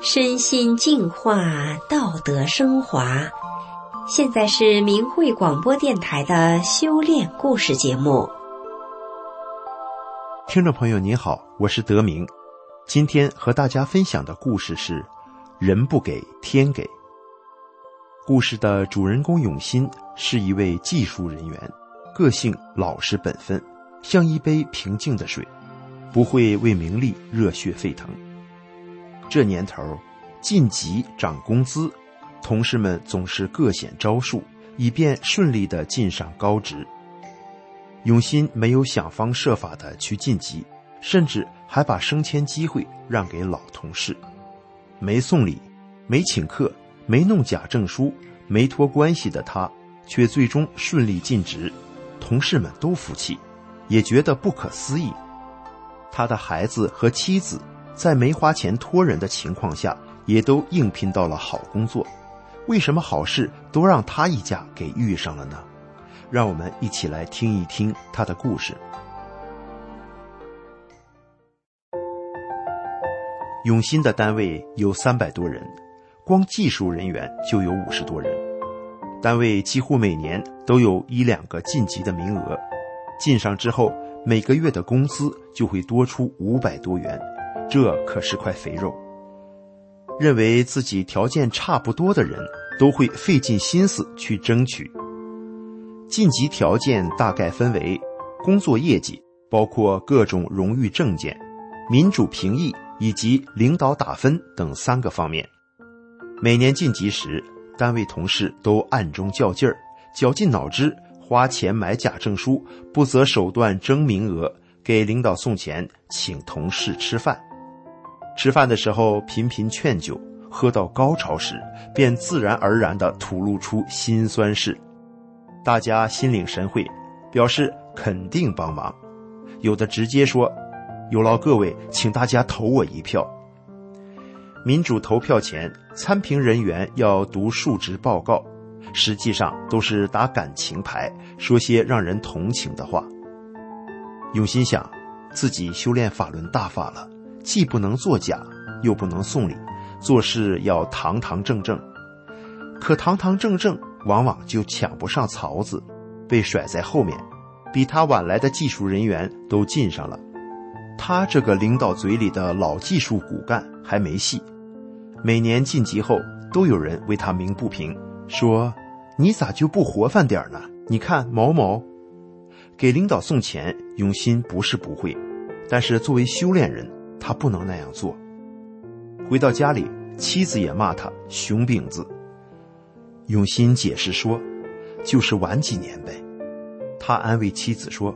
身心净化，道德升华。现在是明慧广播电台的修炼故事节目。听众朋友，您好，我是德明。今天和大家分享的故事是：人不给，天给。故事的主人公永新是一位技术人员，个性老实本分，像一杯平静的水，不会为名利热血沸腾。这年头，晋级涨工资，同事们总是各显招数，以便顺利的晋上高职。永新没有想方设法的去晋级，甚至还把升迁机会让给老同事，没送礼，没请客，没弄假证书，没托关系的他，却最终顺利晋职，同事们都服气，也觉得不可思议。他的孩子和妻子。在没花钱托人的情况下，也都应聘到了好工作。为什么好事都让他一家给遇上了呢？让我们一起来听一听他的故事。永新的单位有三百多人，光技术人员就有五十多人。单位几乎每年都有一两个晋级的名额，进上之后，每个月的工资就会多出五百多元。这可是块肥肉。认为自己条件差不多的人，都会费尽心思去争取。晋级条件大概分为工作业绩，包括各种荣誉证件、民主评议以及领导打分等三个方面。每年晋级时，单位同事都暗中较劲儿，绞尽脑汁，花钱买假证书，不择手段争名额，给领导送钱，请同事吃饭。吃饭的时候频频劝酒，喝到高潮时便自然而然地吐露出辛酸事，大家心领神会，表示肯定帮忙，有的直接说：“有劳各位，请大家投我一票。”民主投票前，参评人员要读述职报告，实际上都是打感情牌，说些让人同情的话。永心想，自己修炼法轮大法了。既不能作假，又不能送礼，做事要堂堂正正。可堂堂正正往往就抢不上槽子，被甩在后面。比他晚来的技术人员都进上了，他这个领导嘴里的老技术骨干还没戏。每年晋级后，都有人为他鸣不平，说：“你咋就不活泛点呢？你看某某，给领导送钱，永新不是不会，但是作为修炼人。”他不能那样做。回到家里，妻子也骂他熊饼子。永新解释说：“就是晚几年呗。”他安慰妻子说：“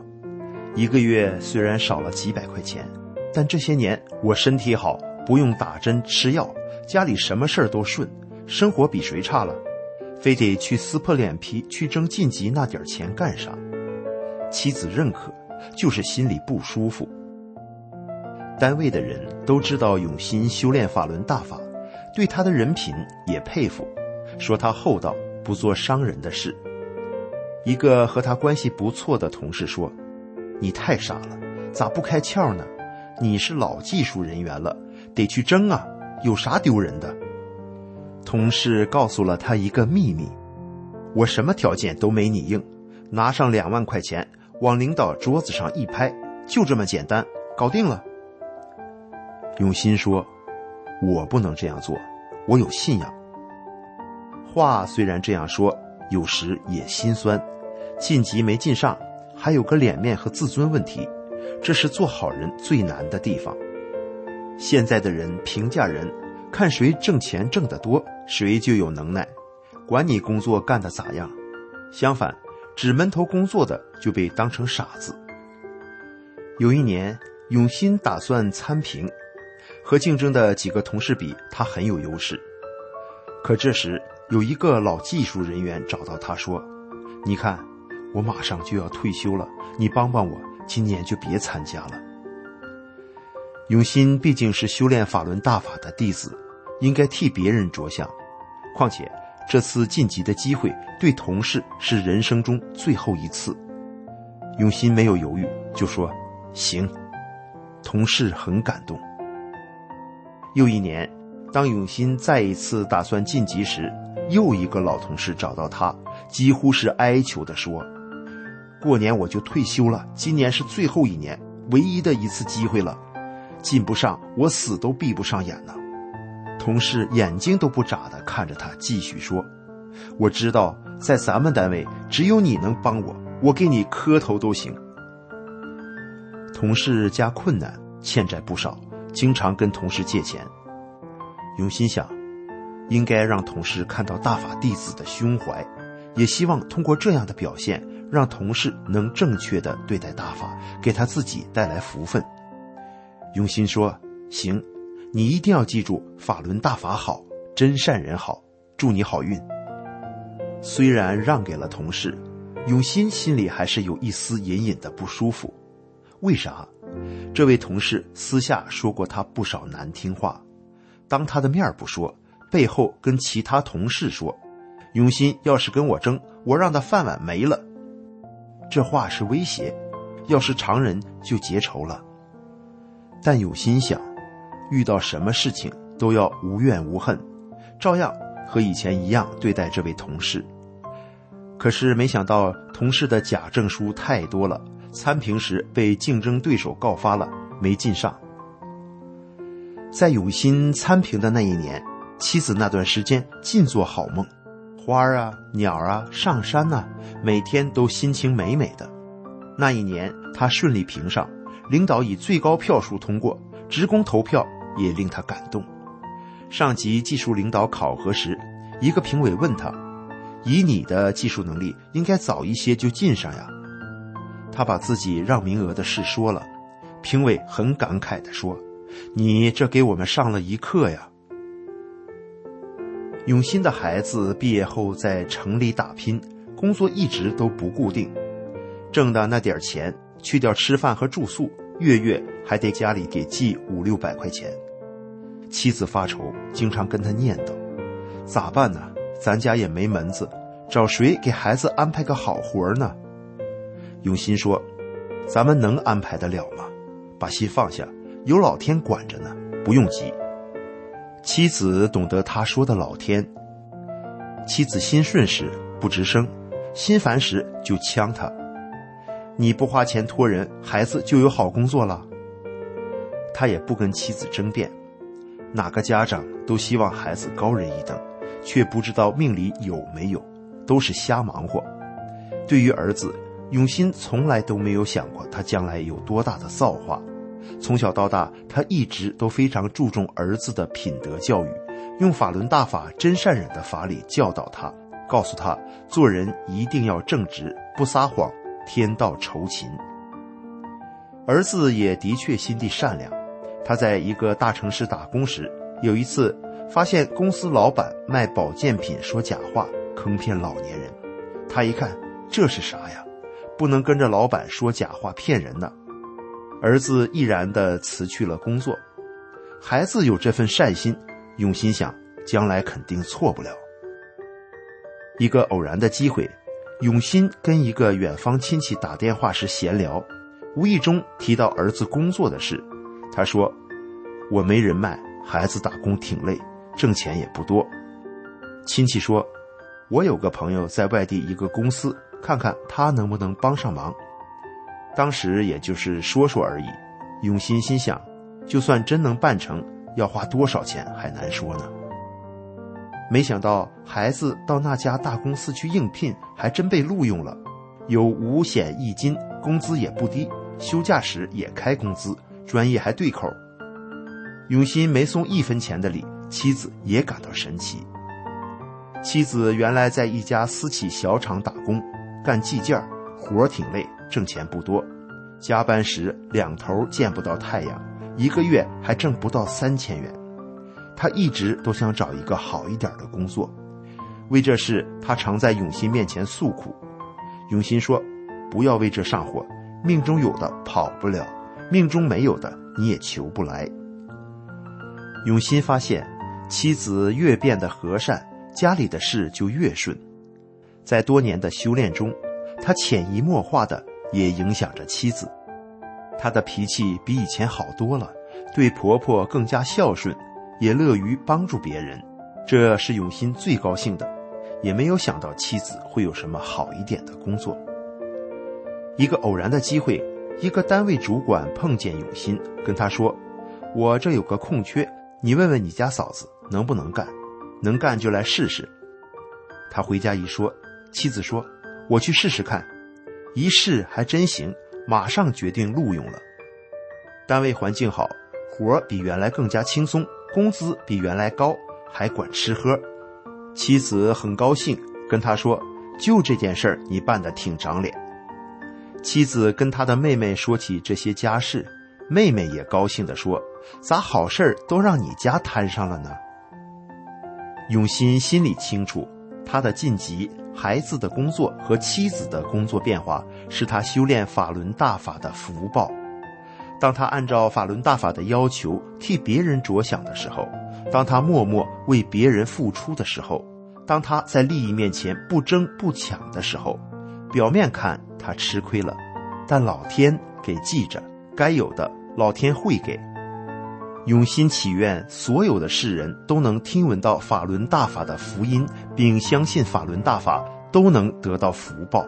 一个月虽然少了几百块钱，但这些年我身体好，不用打针吃药，家里什么事儿都顺，生活比谁差了？非得去撕破脸皮去争晋级那点钱干啥？”妻子认可，就是心里不舒服。单位的人都知道永新修炼法轮大法，对他的人品也佩服，说他厚道，不做伤人的事。一个和他关系不错的同事说：“你太傻了，咋不开窍呢？你是老技术人员了，得去争啊，有啥丢人的？”同事告诉了他一个秘密：“我什么条件都没你硬，拿上两万块钱，往领导桌子上一拍，就这么简单，搞定了。”永新说：“我不能这样做，我有信仰。”话虽然这样说，有时也心酸。晋级没晋上，还有个脸面和自尊问题，这是做好人最难的地方。现在的人评价人，看谁挣钱挣得多，谁就有能耐，管你工作干得咋样。相反，只闷头工作的就被当成傻子。有一年，永新打算参评。和竞争的几个同事比，他很有优势。可这时有一个老技术人员找到他说：“你看，我马上就要退休了，你帮帮我，今年就别参加了。”永新毕竟是修炼法轮大法的弟子，应该替别人着想。况且这次晋级的机会对同事是人生中最后一次。永新没有犹豫，就说：“行。同事很感动。又一年，当永新再一次打算晋级时，又一个老同事找到他，几乎是哀求的说：“过年我就退休了，今年是最后一年，唯一的一次机会了，进不上，我死都闭不上眼呢。”同事眼睛都不眨的看着他，继续说：“我知道，在咱们单位，只有你能帮我，我给你磕头都行。”同事家困难，欠债不少，经常跟同事借钱。永心想，应该让同事看到大法弟子的胸怀，也希望通过这样的表现，让同事能正确的对待大法，给他自己带来福分。永心说：“行，你一定要记住，法轮大法好，真善人好，祝你好运。”虽然让给了同事，永新心里还是有一丝隐隐的不舒服。为啥？这位同事私下说过他不少难听话，当他的面不说，背后跟其他同事说：“永新要是跟我争，我让他饭碗没了。”这话是威胁，要是常人就结仇了。但有心想，遇到什么事情都要无怨无恨，照样和以前一样对待这位同事。可是没想到，同事的假证书太多了。参评时被竞争对手告发了，没进上。在永新参评的那一年，妻子那段时间尽做好梦，花儿啊、鸟啊、上山呐，每天都心情美美的。那一年他顺利评上，领导以最高票数通过，职工投票也令他感动。上级技术领导考核时，一个评委问他：“以你的技术能力，应该早一些就进上呀。”他把自己让名额的事说了，评委很感慨地说：“你这给我们上了一课呀。”永新的孩子毕业后在城里打拼，工作一直都不固定，挣的那点钱去掉吃饭和住宿，月月还得家里给寄五六百块钱。妻子发愁，经常跟他念叨：“咋办呢？咱家也没门子，找谁给孩子安排个好活呢？”永新说：“咱们能安排得了吗？把心放下，有老天管着呢，不用急。”妻子懂得他说的老天。妻子心顺时不吱声，心烦时就呛他：“你不花钱托人，孩子就有好工作了。”他也不跟妻子争辩。哪个家长都希望孩子高人一等，却不知道命里有没有，都是瞎忙活。对于儿子。永新从来都没有想过他将来有多大的造化。从小到大，他一直都非常注重儿子的品德教育，用法轮大法真善忍的法理教导他，告诉他做人一定要正直，不撒谎，天道酬勤。儿子也的确心地善良。他在一个大城市打工时，有一次发现公司老板卖保健品说假话，坑骗老年人。他一看，这是啥呀？不能跟着老板说假话骗人呢。儿子毅然地辞去了工作。孩子有这份善心，用心想将来肯定错不了。一个偶然的机会，永新跟一个远方亲戚打电话时闲聊，无意中提到儿子工作的事。他说：“我没人脉，孩子打工挺累，挣钱也不多。”亲戚说：“我有个朋友在外地一个公司。”看看他能不能帮上忙。当时也就是说说而已。永新心想，就算真能办成，要花多少钱还难说呢。没想到孩子到那家大公司去应聘，还真被录用了，有五险一金，工资也不低，休假时也开工资，专业还对口。永新没送一分钱的礼，妻子也感到神奇。妻子原来在一家私企小厂打工。干计件活挺累，挣钱不多，加班时两头见不到太阳，一个月还挣不到三千元。他一直都想找一个好一点的工作，为这事他常在永新面前诉苦。永新说：“不要为这上火，命中有的跑不了，命中没有的你也求不来。”永新发现，妻子越变得和善，家里的事就越顺。在多年的修炼中，他潜移默化的也影响着妻子。他的脾气比以前好多了，对婆婆更加孝顺，也乐于帮助别人，这是永新最高兴的，也没有想到妻子会有什么好一点的工作。一个偶然的机会，一个单位主管碰见永新，跟他说：“我这有个空缺，你问问你家嫂子能不能干，能干就来试试。”他回家一说，妻子说：“我去试试看。”一试还真行，马上决定录用了。单位环境好，活比原来更加轻松，工资比原来高，还管吃喝。妻子很高兴，跟他说：“就这件事儿，你办得挺长脸。”妻子跟他的妹妹说起这些家事，妹妹也高兴地说：“咋好事儿都让你家摊上了呢？”永新心里清楚，他的晋级、孩子的工作和妻子的工作变化，是他修炼法轮大法的福报。当他按照法轮大法的要求替别人着想的时候，当他默默为别人付出的时候，当他在利益面前不争不抢的时候，表面看。他吃亏了，但老天给记着，该有的老天会给。永心祈愿所有的世人都能听闻到法轮大法的福音，并相信法轮大法，都能得到福报。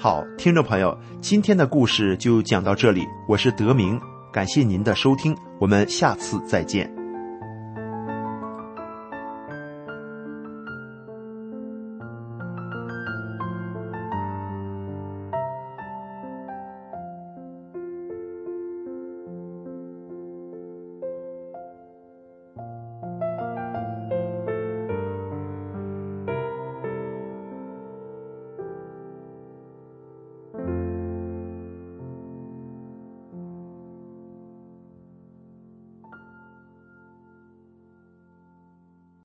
好，听众朋友，今天的故事就讲到这里，我是德明，感谢您的收听，我们下次再见。